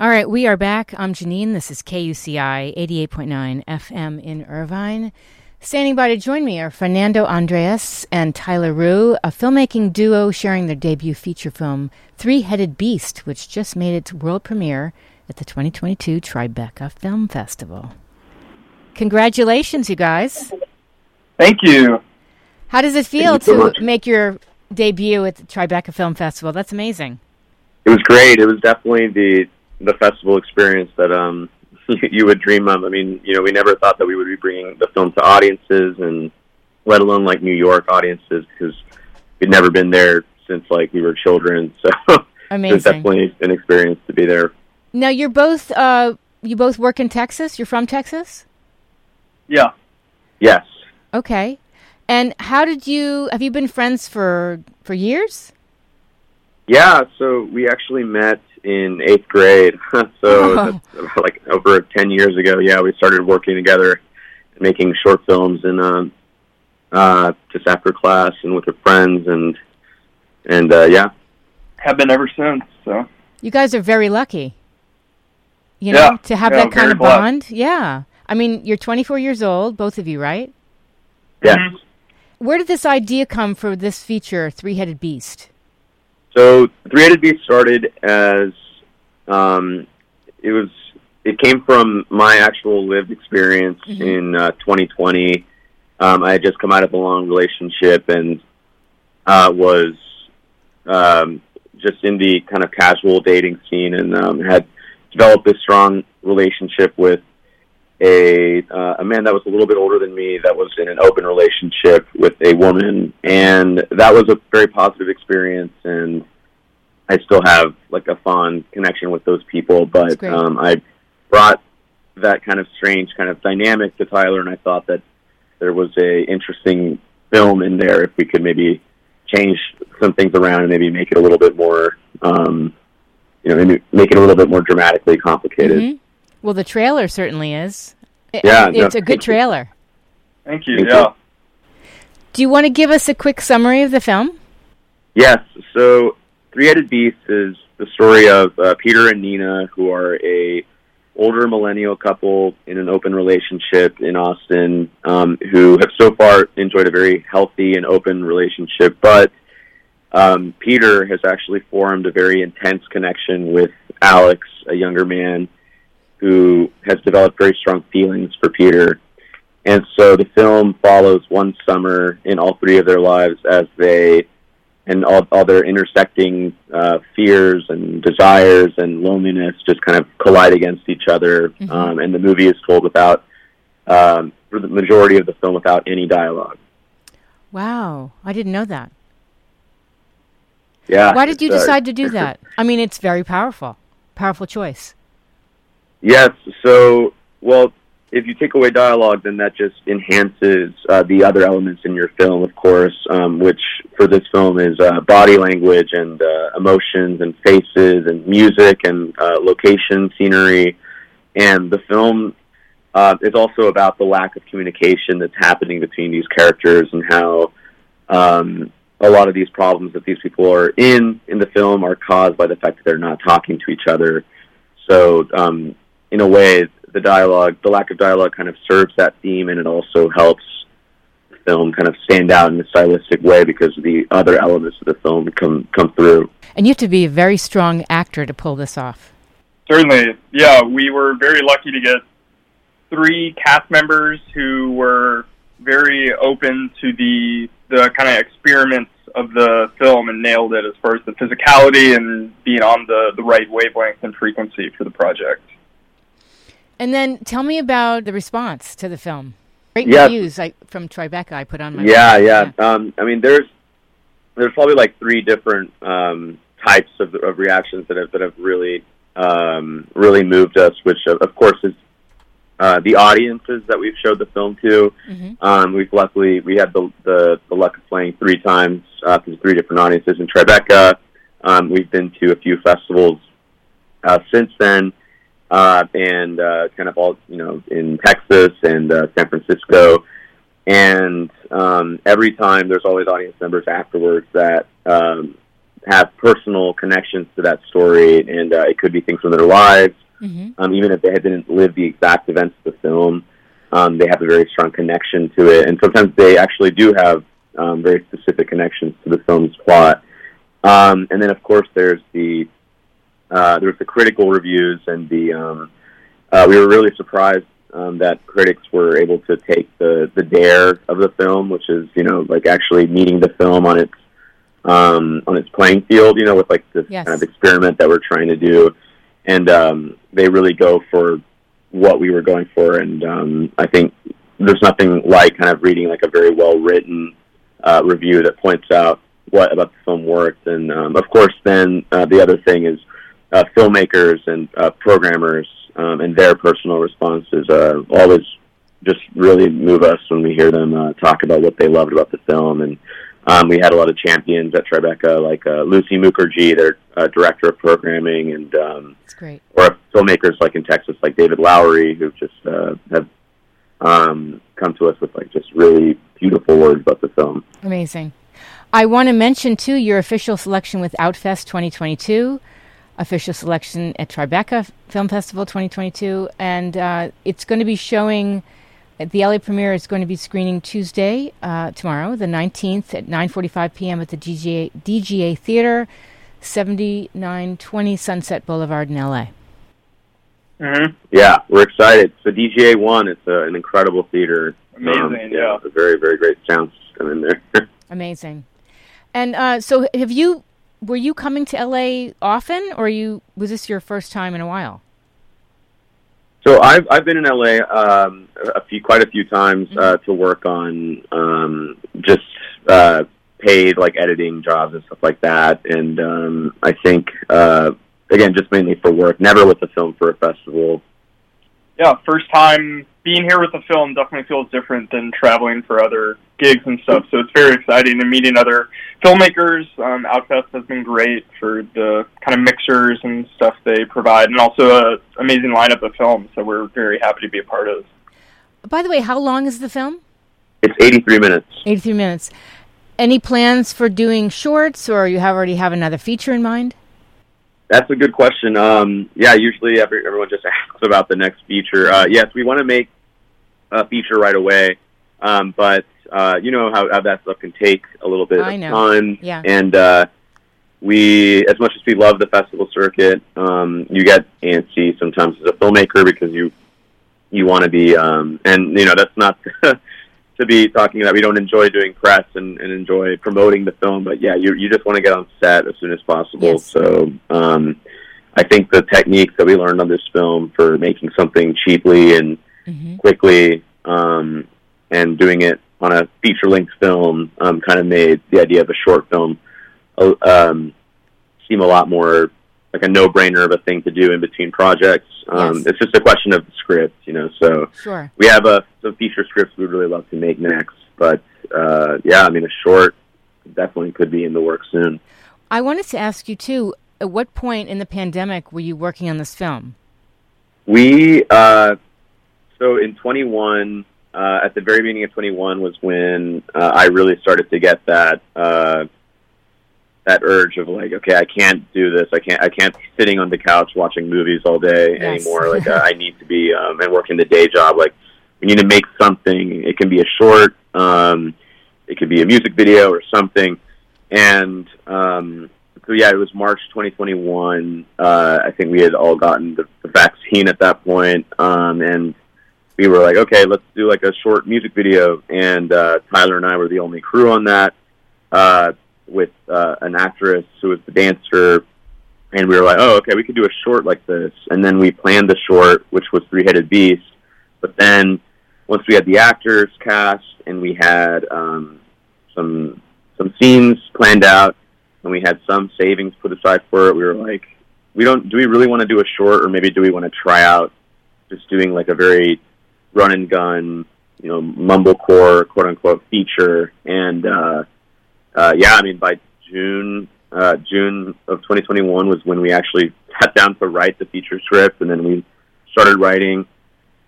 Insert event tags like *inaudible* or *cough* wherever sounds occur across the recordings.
All right, we are back. I'm Janine. This is KUCI 88.9 FM in Irvine. Standing by to join me are Fernando Andreas and Tyler Rugh, a filmmaking duo sharing their debut feature film, Three Headed Beast, which just made its world premiere at the 2022 Tribeca Film Festival. Congratulations, you guys. Thank you. How does it feel so to make your debut at the Tribeca Film Festival? That's amazing. It was great. It was definitely the the festival experience that um *laughs* you would dream of. I mean, you know, we never thought that we would be bringing the film to audiences, and let alone like New York audiences, because we'd never been there since like we were children. *laughs* So it was Amazing. definitely an experience to be there. Now you're both uh, you both work in Texas. You're from Texas. Yeah. Yes. Okay. And how did you have you been friends for for years? Yeah. So we actually met in eighth grade. *laughs* so Oh. *laughs* that's like over ten years ago. Yeah, we started working together, making short films, and um, uh, just after class and with our friends, and and uh, yeah, Have been ever since. So You guys are very lucky. You know, Yeah. to have Yeah, that kind of blessed. bond. Yeah. I mean, you're 24 years old, both of you, right? yeah. Mhm. Where did this idea come for this feature, Three Headed Beast? So Three Headed Beast started as um, it was. It came from my actual lived experience Mhm. in uh, 2020. Um, I had just come out of a long relationship and uh, was um, just in the kind of casual dating scene, and um, had developed this strong relationship with a uh, a man that was a little bit older than me that was in an open relationship with a woman, and that was a very positive experience. And I still have like a fond connection with those people, but um, I brought that kind of strange kind of dynamic to Tyler, and I thought that there was a interesting film in there if we could maybe change some things around and maybe make it a little bit more, um, you know, maybe make it a little bit more dramatically complicated. Mhm. Well, the trailer certainly is. I- Yeah, It's no, a good thank you. trailer. thank you. Thank yeah. you. Do you want to give us a quick summary of the film? Yes. So, Three Headed Beast is the story of uh, Peter and Nina, who are a older millennial couple in an open relationship in Austin, um, who have so far enjoyed a very healthy and open relationship. But um, Peter has actually formed a very intense connection with Alex, a younger man who has developed very strong feelings for Peter. And so the film follows one summer in all three of their lives as they and all, all their intersecting uh, fears and desires and loneliness just kind of collide against each other. Mhm. Um, and the movie is told without, um, for the majority of the film, without any dialogue. Wow, I didn't know that. Yeah. Why did you uh, decide to do *laughs* that? I mean, it's very powerful. Powerful choice. Yes. So, well, if you take away dialogue, then that just enhances uh, the other elements in your film, of course, um, which for this film is uh, body language and uh, emotions and faces and music and uh, location, scenery. And the film uh, is also about the lack of communication that's happening between these characters and how um, a lot of these problems that these people are in in the film are caused by the fact that they're not talking to each other. So, um, in a way, the dialogue, the lack of dialogue, kind of serves that theme, and it also helps the film kind of stand out in a stylistic way because the other elements of the film come come through. And you have to be a very strong actor to pull this off. Certainly. Yeah, we were very lucky to get three cast members who were very open to the the kind of experiments of the film and nailed it as far as the physicality and being on the, the right wavelength and frequency for the project. And then tell me about the response to the film. Great Yeah. reviews I, from Tribeca I put on my Yeah, website. yeah. Um, I mean, there's there's probably like three different um, types of, of reactions that have that have really um, really moved us. Which, of, course, is uh, the audiences that we've showed the film to. Mhm. Um, we've luckily we had the, the the luck of playing three times uh, to three different audiences in Tribeca. Um, we've been to a few festivals uh, since then, uh, and uh, kind of all you know in Texas and uh, San Francisco. And um, every time there's always audience members afterwards that um, have personal connections to that story, and uh, it could be things from their lives, mm-hmm. um, even if they didn't live the exact events of the film. Um, they have a very strong connection to it, and sometimes they actually do have um, very specific connections to the film's plot. Um, and then, of course, there's the uh, was the critical reviews, and the um, uh, we were really surprised um, that critics were able to take the the dare of the film, which is you know like actually meeting the film on its um, on its playing field, you know, with like this yes. kind of experiment that we're trying to do, and um, they really go for what we were going for, and um, I think there's nothing like kind of reading like a very well written uh, review that points out what about the film worked, and um, of course, then uh, the other thing is uh, filmmakers and uh, programmers um, and their personal responses uh, always just really move us when we hear them uh, talk about what they loved about the film. And um, we had a lot of champions at Tribeca, like uh, Lucy Mukerjee, their uh, director of programming, and um, That's great. or filmmakers like in Texas, like David Lowery, who just uh, have um, come to us with like just really beautiful words about the film. Amazing. I want to mention too your official selection with Outfest 2022 official selection at Tribeca Film Festival 2022, and uh, it's going to be showing. The LA premiere is going to be screening Tuesday, uh, tomorrow, the 19th at 9:45 p.m. at the DGA, DGA Theater, 7920 Sunset Boulevard in LA. Mm-hmm. Yeah, we're excited. So DGA One, it's a, an incredible theater. Amazing, um, yeah, yeah. a very very great sound system in there. *laughs* Amazing. And uh, so, have you were you coming to LA often, or you was this your first time in a while? So I've I've been in LA um, a few quite a few times mm-hmm. uh, to work on um, just uh, paid like editing jobs and stuff like that, and um, I think uh, again just mainly for work, never with the film for a festival. Yeah, first time being here with the film definitely feels different than traveling for other gigs and stuff. So it's very exciting and meeting other filmmakers. Um, Outfest has been great for the kind of mixers and stuff they provide, and also a amazing lineup of films that we're very happy to be a part of. By the way, how long is the film? It's 83 minutes. 83 minutes. Any plans for doing shorts, or you have already have another feature in mind? That's a good question. Um, yeah, usually every, everyone just *laughs* asks about the next feature. Uh, yes, we want to make a feature right away. Um, but uh, you know how, how that stuff can take a little bit I of know. time. Yeah. And uh, we, as much as we love the festival circuit, um, you get antsy sometimes as a filmmaker because you you want to be, um, and you know that's not *laughs* to be talking about. We don't enjoy doing press and, and enjoy promoting the film, but yeah, you you just want to get on set as soon as possible. Yes. So. Um, I think the techniques that we learned on this film for making something cheaply and mm-hmm. quickly um, and doing it on a feature length film um, kind of made the idea of a short film uh, um, seem a lot more like a no brainer of a thing to do in between projects. Um, yes. It's just a question of the script, you know. So sure. we have a, some feature scripts we'd really love to make next, but uh, yeah, I mean, a short definitely could be in the works soon. I wanted to ask you too. At what point in the pandemic were you working on this film? We uh, so in 21, uh, at the very beginning of 21 was when uh, I really started to get that uh, that urge of like, okay, I can't do this. I can't. I can't be sitting on the couch watching movies all day yes. anymore. *laughs* Like, uh, I need to be um, and working the day job. Like, we need to make something. It can be a short. Um, it could be a music video or something. And um, so yeah, it was March 2021. Uh, I think we had all gotten the, the vaccine at that point, um, and we were like, okay, let's do like a short music video, and uh, Tyler and I were the only crew on that, uh, with uh, an actress who was the dancer, and we were like, oh, okay, we could do a short like this, and then we planned the short, which was Three Headed Beast, but then once we had the actors cast and we had um, some some scenes planned out, and we had some savings put aside for it, we were like, we don't, do we really want to do a short, or maybe do we want to try out just doing like a very run and gun, you know, mumblecore quote unquote feature. And uh, uh, yeah, I mean, by June uh, June of 2021 was when we actually sat down to write the feature script, and then we started writing,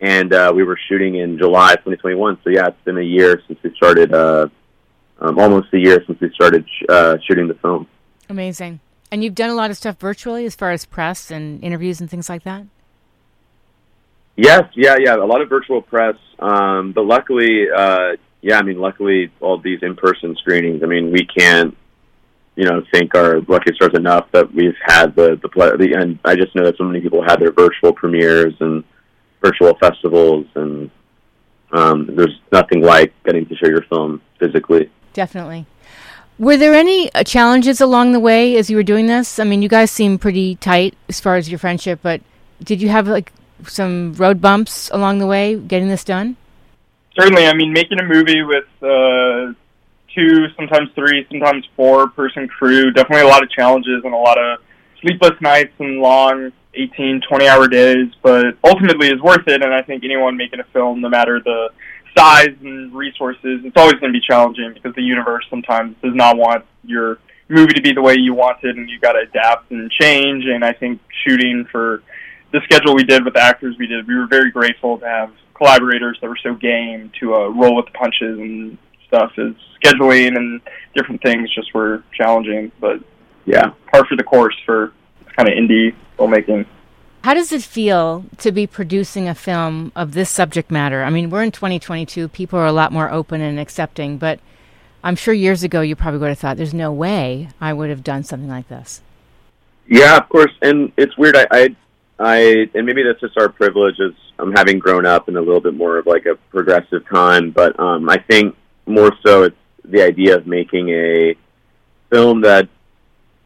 and uh, we were shooting in July 2021. So yeah, it's been a year since we started, uh, um, almost a year since we started sh- uh, shooting the film. Amazing. And you've done a lot of stuff virtually as far as press and interviews and things like that? Yes, yeah, yeah, a lot of virtual press. Um, but luckily, uh, yeah, I mean, luckily, all these in-person screenings. I mean, we can't, you know, thank our lucky stars enough that we've had the the and I just know that so many people had their virtual premieres and virtual festivals, and um, there's nothing like getting to show your film physically. Definitely. Were there any uh, challenges along the way as you were doing this? I mean, you guys seem pretty tight as far as your friendship, but did you have like some road bumps along the way getting this done? Certainly. I mean, making a movie with uh, two, sometimes three, sometimes four person crew, definitely a lot of challenges and a lot of sleepless nights and long 18, 20 hour days, but ultimately is worth it. And I think anyone making a film, no matter the size and resources, it's always going to be challenging because the universe sometimes does not want your movie to be the way you want it, and you've got to adapt and change. And I think shooting for the schedule we did with the actors we did, we were very grateful to have collaborators that were so game to uh, roll with the punches and stuff. As scheduling and different things just were challenging, but yeah, par for the course for kind of indie filmmaking. How does it feel to be producing a film of this subject matter? I mean, we're in 2022. People are a lot more open and accepting, but I'm sure years ago you probably would have thought, "There's no way I would have done something like this." Yeah, of course, and it's weird. I, I, I, and maybe that's just our privilege as I'm um, having grown up in a little bit more of like a progressive time. But um, I think more so it's the idea of making a film that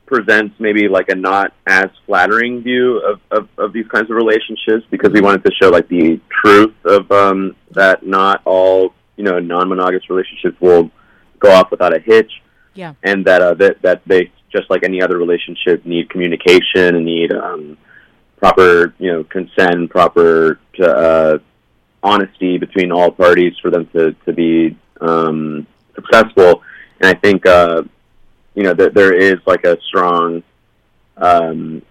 presents maybe like a not as flattering view of, of, of these kinds of relationships because we wanted to show like the truth of um, that not all you know non-monogamous relationships will go off without a hitch. Yeah, and that uh, that that they just like any other relationship need communication and need um, proper you know consent, proper uh, honesty between all parties for them to to be um, successful. And I think uh, you know that there is like a strong um,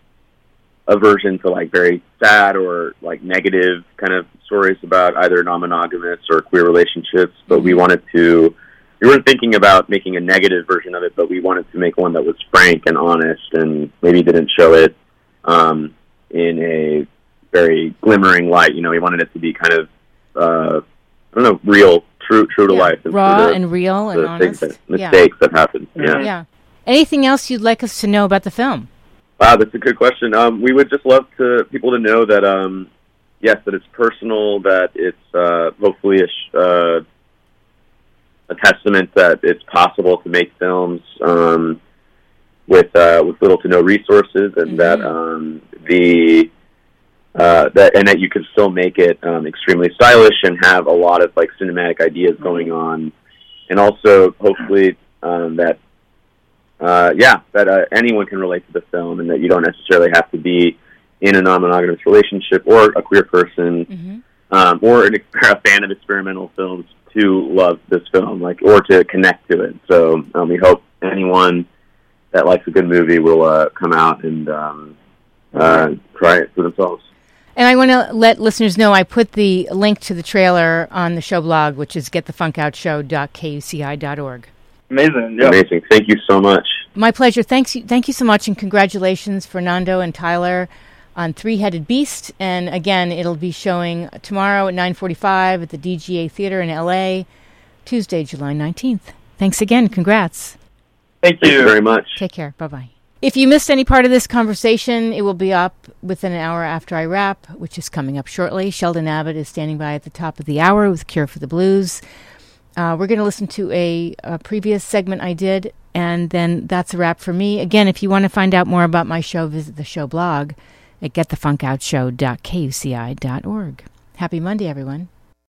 aversion to like very sad or like negative kind of stories about either non-monogamous or queer relationships. But we mm-hmm. wanted to. We weren't thinking about making a negative version of it, but we wanted to make one that was frank and honest, and maybe didn't show it um, in a very glimmering light. You know, he wanted it to be kind of uh, I don't know, real, true, true to yeah. life, raw the, and real and honest. That, mistakes yeah. that happen. Yeah. yeah. Anything else you'd like us to know about the film? Wow, that's a good question. Um, we would just love to people to know that um, yes, that it's personal, that it's uh, hopefully a, sh- uh, a testament that it's possible to make films um, with uh, with little to no resources, and mm-hmm. that um, the uh, that and that you can still make it um, extremely stylish and have a lot of like cinematic ideas going on, and also hopefully um, that uh, yeah, that uh, anyone can relate to the film, and that you don't necessarily have to be in a non-monogamous relationship or a queer person mm-hmm. um, or an, *laughs* a fan of experimental films to love this film, like or to connect to it. So um, we hope anyone that likes a good movie will uh, come out and um, uh, try it for themselves. And I want to let listeners know I put the link to the trailer on the show blog, which is getthefunkoutshow.kuci.org. Amazing. Yeah. Amazing. Thank you so much. My pleasure. Thanks. Thank you so much, and congratulations, Fernando and Tyler, on Three Headed Beast. And again, it'll be showing tomorrow at 9:45 at the DGA Theater in LA, Tuesday, July 19th. Thanks again. Congrats. Thank you, Thank you very much. Take care. Bye bye. If you missed any part of this conversation, it will be up within an hour after I wrap, which is coming up shortly. Sheldon Abbott is standing by at the top of the hour with Cure for the Blues. Uh, we're going to listen to a, a, previous segment I did, and then that's a wrap for me. Again, if you want to find out more about my show, visit the show blog at getthefunkoutshow.kuci.org. Happy Monday, everyone.